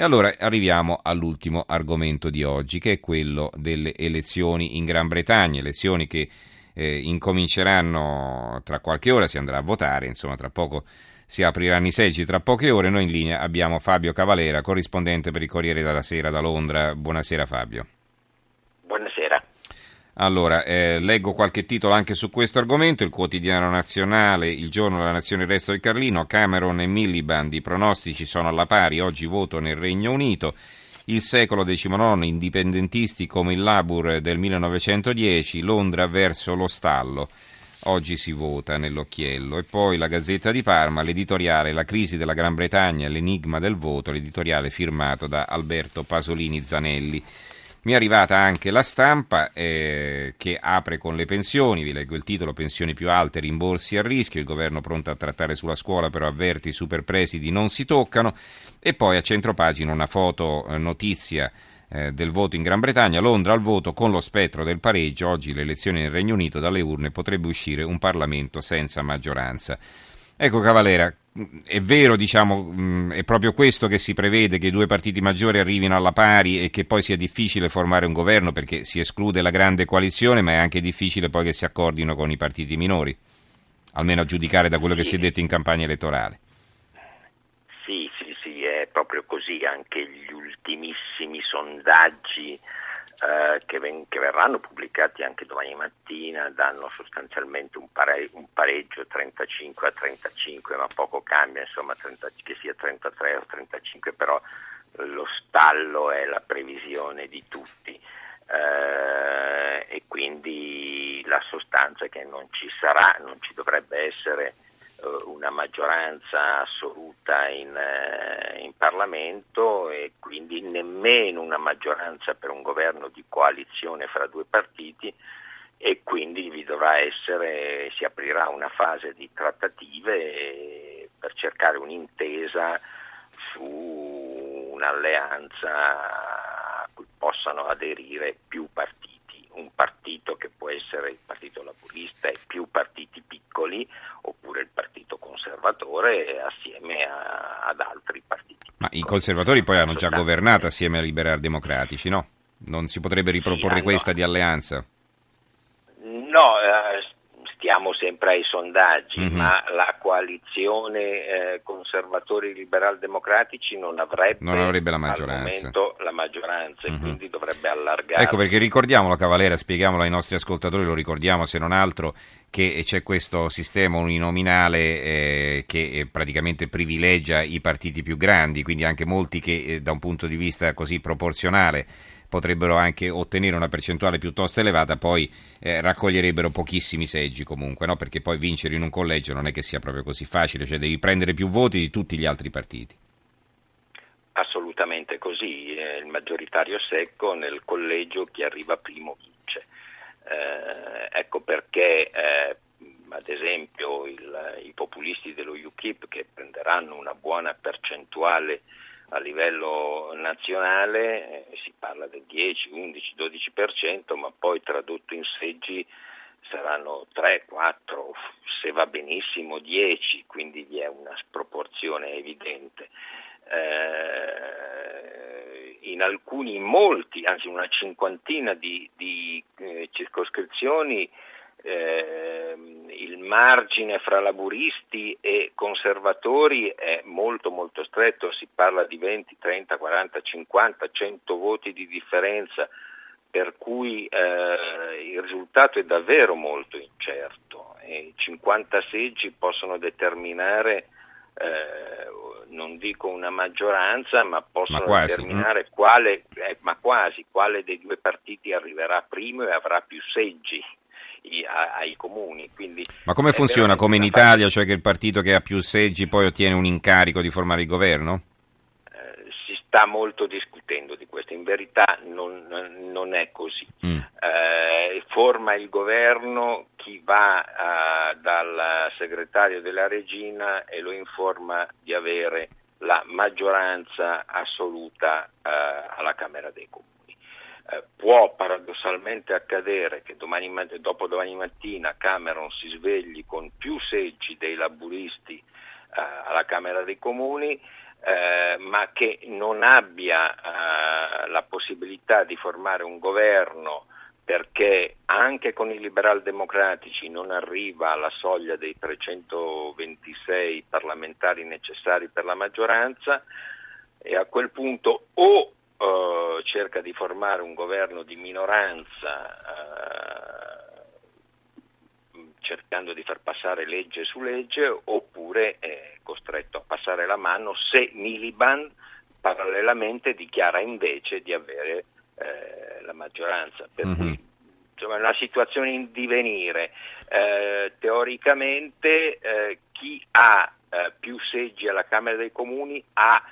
E allora arriviamo all'ultimo argomento di oggi, che è quello delle elezioni in Gran Bretagna, elezioni che eh, incominceranno tra qualche ora, si andrà a votare, insomma tra poco si apriranno i seggi, tra poche ore noi in linea abbiamo Fabio Cavalera, corrispondente per il Corriere della Sera da Londra. Buonasera Fabio. Buonasera. Allora, eh, leggo qualche titolo anche su questo argomento. Il quotidiano nazionale, il giorno della nazione, il resto del Carlino, Cameron e Miliband, i pronostici sono alla pari, oggi voto nel Regno Unito. Il secolo XIX, indipendentisti come il Labour del 1910, Londra verso lo stallo. Oggi si vota nell'occhiello. E poi la Gazzetta di Parma, l'editoriale La crisi della Gran Bretagna, l'enigma del voto, l'editoriale firmato da Alberto Pasolini Zanelli. Mi è arrivata anche la stampa eh, che apre con le pensioni, vi leggo il titolo, pensioni più alte, rimborsi a rischio, il governo pronto a trattare sulla scuola però avverte i superpresidi non si toccano. E poi a centropagina una foto eh, notizia eh, del voto in Gran Bretagna, Londra al voto con lo spettro del pareggio, oggi le elezioni nel Regno Unito, dalle urne potrebbe uscire un Parlamento senza maggioranza. Ecco Cavalera, è vero, diciamo, è proprio questo che si prevede, che i due partiti maggiori arrivino alla pari e che poi sia difficile formare un governo perché si esclude la grande coalizione, ma è anche difficile poi che si accordino con i partiti minori, almeno a giudicare da quello che si è detto in campagna elettorale. Sì, sì, sì, è proprio così, anche gli ultimissimi sondaggi eh, che, ven- che, verranno pubblicati anche domani mattina, danno sostanzialmente un, pare- un, pareggio 35 a 35, ma poco cambia, insomma 30, che sia 33 o 35, però lo stallo è la previsione di tutti. Eh, e quindi la sostanza è che non ci sarà, non ci dovrebbe essere una maggioranza assoluta in, eh, in, Parlamento e quindi nemmeno una maggioranza per un governo di coalizione fra due partiti e quindi vi dovrà essere, si aprirà una fase di trattative per cercare un'intesa su un'alleanza a cui possano aderire più partiti un partito che può essere il Partito Laburista e più partiti piccoli oppure il Partito Conservatore assieme a, ad altri partiti. Ma i conservatori poi hanno già governato assieme ai liberal democratici, no? Non si potrebbe riproporre sì, questa di alleanza? No, eh, sempre ai sondaggi, mm-hmm. ma la coalizione eh, conservatori liberal democratici non avrebbe, non avrebbe la maggioranza, la maggioranza mm-hmm. e quindi dovrebbe allargare. Ecco perché ricordiamolo Cavalera, spieghiamolo ai nostri ascoltatori, lo ricordiamo se non altro che c'è questo sistema uninominale eh, che praticamente privilegia i partiti più grandi, quindi anche molti che eh, da un punto di vista così proporzionale potrebbero anche ottenere una percentuale piuttosto elevata, poi eh, raccoglierebbero pochissimi seggi comunque, no? perché poi vincere in un collegio non è che sia proprio così facile, cioè devi prendere più voti di tutti gli altri partiti. Assolutamente così, il maggioritario secco nel collegio chi arriva primo vince. Eh, ecco perché eh, ad esempio il, i populisti dello UKIP che prenderanno una buona percentuale a livello nazionale eh, si parla del 10, 11, 12%, ma poi tradotto in seggi saranno 3, 4, se va benissimo 10, quindi vi è una sproporzione evidente. Eh, in alcuni, molti, anzi una cinquantina di, di eh, circoscrizioni eh, il margine fra laburisti e conservatori è molto molto stretto, si parla di 20, 30, 40, 50, 100 voti di differenza, per cui eh, il risultato è davvero molto incerto e 50 seggi possono determinare eh, non dico una maggioranza, ma possono ma quasi, determinare quale, eh, ma quasi, quale dei due partiti arriverà primo e avrà più seggi ai comuni. Quindi Ma come funziona? Come in Italia, cioè che il partito che ha più seggi poi ottiene un incarico di formare il governo? Eh, si sta molto discutendo di questo, in verità non, non è così. Mm. Eh, forma il governo chi va eh, dal segretario della regina e lo informa di avere la maggioranza assoluta eh, alla Camera dei Comuni. Eh, può paradossalmente accadere che domani, dopo domani mattina Cameron si svegli con più seggi dei laburisti eh, alla Camera dei Comuni, eh, ma che non abbia eh, la possibilità di formare un governo perché anche con i liberal democratici non arriva alla soglia dei 326 parlamentari necessari per la maggioranza e a quel punto o eh, cerca di formare un governo di minoranza eh, cercando di far passare legge su legge oppure è costretto a passare la mano se Miliband parallelamente dichiara invece di avere eh, la maggioranza. Per mm-hmm. cui insomma, è una situazione in divenire. Eh, teoricamente chi ha più seggi alla Camera dei Comuni ha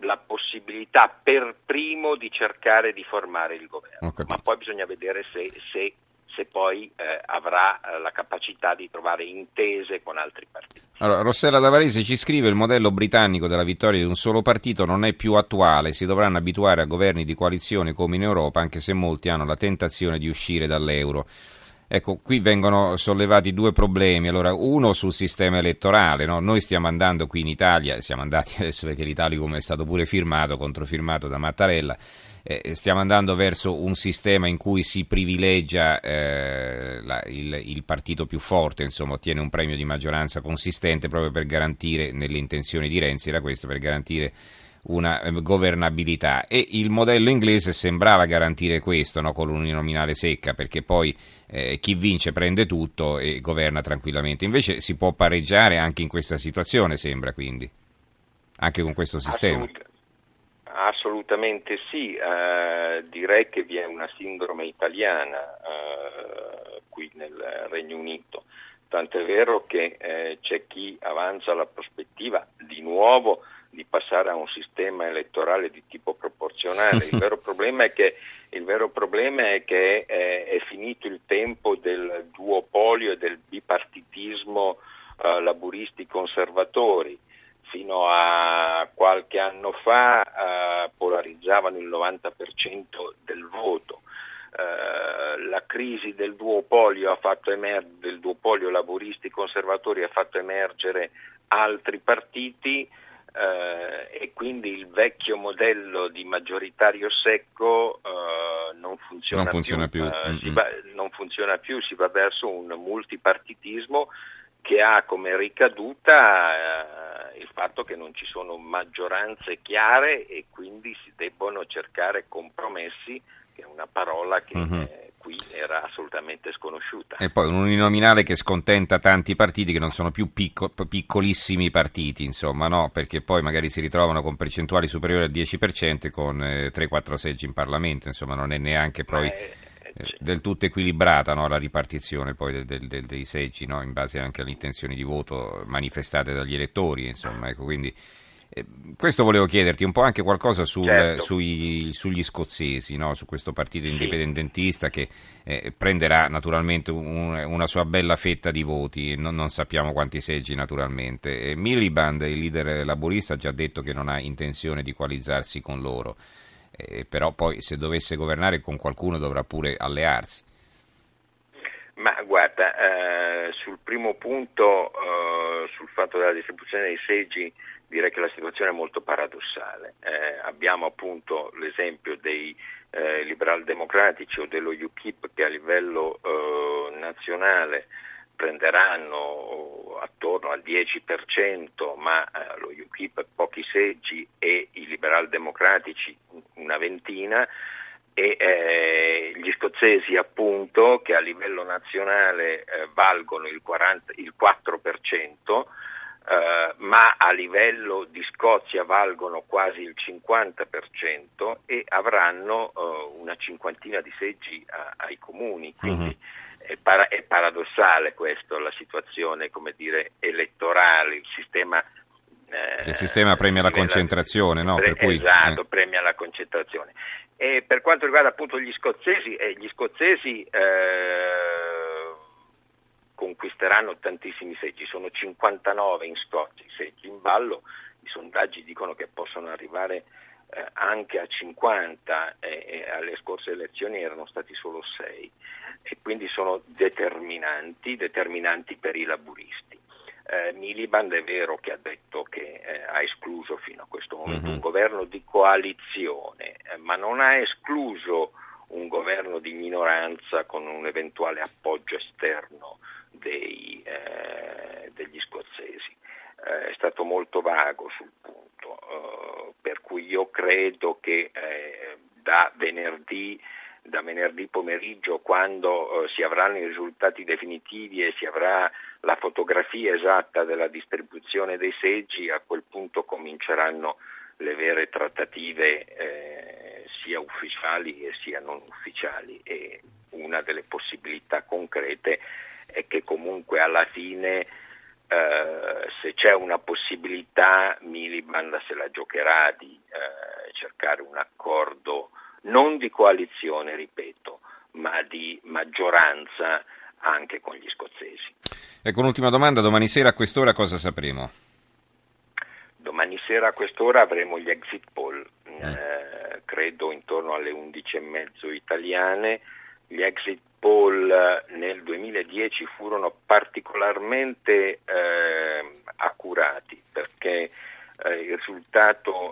la possibilità per primo di cercare di formare il governo, ma poi bisogna vedere se, se se poi eh, avrà eh, la capacità di trovare intese con altri partiti. Allora, Rossella Davarese ci scrive il modello britannico della vittoria di un solo partito non è più attuale, si dovranno abituare a governi di coalizione come in Europa, anche se molti hanno la tentazione di uscire dall'euro. Ecco, qui vengono sollevati due problemi. Allora, uno sul sistema elettorale. No? Noi stiamo andando qui in Italia, siamo andati adesso perché l'Italicum è stato pure firmato, controfirmato da Mattarella, eh, stiamo andando verso un sistema in cui si privilegia eh, la, il, il, partito più forte, insomma, ottiene un premio di maggioranza consistente proprio per garantire, nelle intenzioni di Renzi era questo, per garantire una eh, governabilità. E il modello inglese sembrava garantire questo no, con l'uninominale secca perché poi eh, chi vince prende tutto e governa tranquillamente. Invece si può pareggiare anche in questa situazione sembra quindi. Anche con questo sistema. Assolut- assolutamente sì. Uh, direi che vi è una sindrome italiana uh, qui nel Regno Unito. Tant'è vero che eh, c'è chi avanza la prospettiva di nuovo di passare a un sistema elettorale di tipo proporzionale. Il vero problema è che, problema è, che è, è, finito il tempo del duopolio e del bipartitismo eh, laburisti conservatori. Fino a qualche anno fa eh, polarizzavano il 90% del voto. Uh, la crisi del duopolio, ha fatto emergere, del duopolio laburisti conservatori ha fatto emergere altri partiti eh, e quindi il vecchio modello di maggioritario secco eh, non, funziona non, funziona più, più. Eh, va, non funziona più, si va verso un multipartitismo che ha come ricaduta eh, il fatto che non ci sono maggioranze chiare e quindi si debbono cercare compromessi, che è una parola che mm-hmm qui era assolutamente sconosciuta. E poi un uninominale che scontenta tanti partiti che non sono più picco, piccolissimi partiti, insomma, no? perché poi magari si ritrovano con percentuali superiori al 10% con eh, 3-4 seggi in Parlamento, insomma non è neanche poi... Eh, eh del tutto equilibrata no, la ripartizione poi del, del, dei seggi no, in base anche alle intenzioni di voto manifestate dagli elettori insomma, ecco, quindi eh, questo volevo chiederti un po' anche qualcosa sul, certo. sui, sugli scozzesi, no? su questo partito indipendentista che eh, prenderà naturalmente un, una sua bella fetta di voti, non, non sappiamo quanti seggi naturalmente. E Miliband, il leader laburista, ha già detto che non ha intenzione di coalizzarsi con loro, eh, però poi se dovesse governare con qualcuno dovrà pure allearsi. Ma guarda, eh, sul primo punto, sul fatto della distribuzione dei seggi, direi che la situazione è molto paradossale. Eh, abbiamo appunto l'esempio dei eh, liberal democratici o dello UKIP che a livello eh, nazionale prenderanno attorno al 10%, ma eh, lo UKIP pochi seggi e i liberal democratici una ventina e eh, gli scozzesi appunto che a livello nazionale eh, valgono il, 40, il 4%, eh, ma a livello di Scozia valgono quasi il 50% e avranno eh, una cinquantina di seggi a, ai comuni. Quindi uh-huh. è, para- è, paradossale questo, la situazione dire, elettorale, il sistema eh, il sistema premia la concentrazione, no? Pre- cui, esatto, eh. premia la concentrazione. E per quanto riguarda appunto gli scozzesi, eh, gli scozzesi eh, conquisteranno tantissimi seggi, sono 59 in Scozia i seggi in ballo, i sondaggi dicono che possono arrivare eh, anche a 50 e alle scorse elezioni erano stati solo 6 e quindi sono determinanti, determinanti per i laburisti. Eh, Miliband è vero che ha detto che eh, ha escluso fino a questo momento mm-hmm. un governo di coalizione, eh, ma non ha escluso un governo di minoranza con un eventuale appoggio esterno dei, eh, degli scozzesi. Eh, è stato molto vago sul punto, eh, per cui io credo che da venerdì da venerdì pomeriggio quando eh, si avranno i risultati definitivi e si avrà la fotografia esatta della distribuzione dei seggi, a quel punto cominceranno le vere trattative eh, sia ufficiali sia non ufficiali. E una delle possibilità concrete è che comunque alla fine eh, se c'è una possibilità Miliband se la giocherà di eh, cercare un accordo non di coalizione, ripeto, ma di maggioranza anche con gli scozzesi. Ecco un'ultima domanda, domani sera a quest'ora cosa sapremo? Domani sera a quest'ora avremo gli exit poll, mm. eh, credo intorno alle 11.30 italiane. Gli exit poll nel 2010 furono particolarmente eh, accurati perché eh,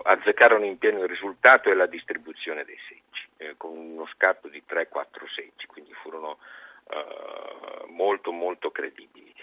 azzeccarono in pieno il risultato e la distribuzione dei seggi, eh, con uno scatto di 3-4 seggi, quindi furono eh, molto molto credibili.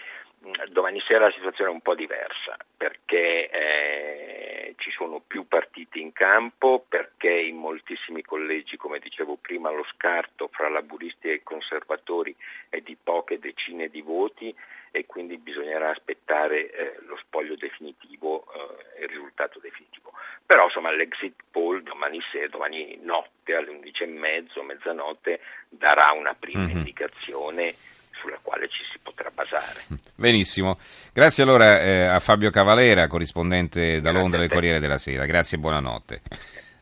Domani sera la situazione è un po' diversa perché eh, ci sono più partiti in campo, perché in moltissimi collegi, come dicevo prima, lo scarto fra laburisti e conservatori è di poche decine di voti e quindi bisognerà aspettare eh, lo spoglio definitivo, eh, il risultato definitivo. Però insomma l'exit poll domani, sera, domani notte alle 11.30, mezzanotte, darà una prima mm-hmm. indicazione quale ci si potrà basare. Benissimo, grazie allora eh, a Fabio Cavalera, corrispondente da Londra del Corriere della Sera, grazie e buonanotte.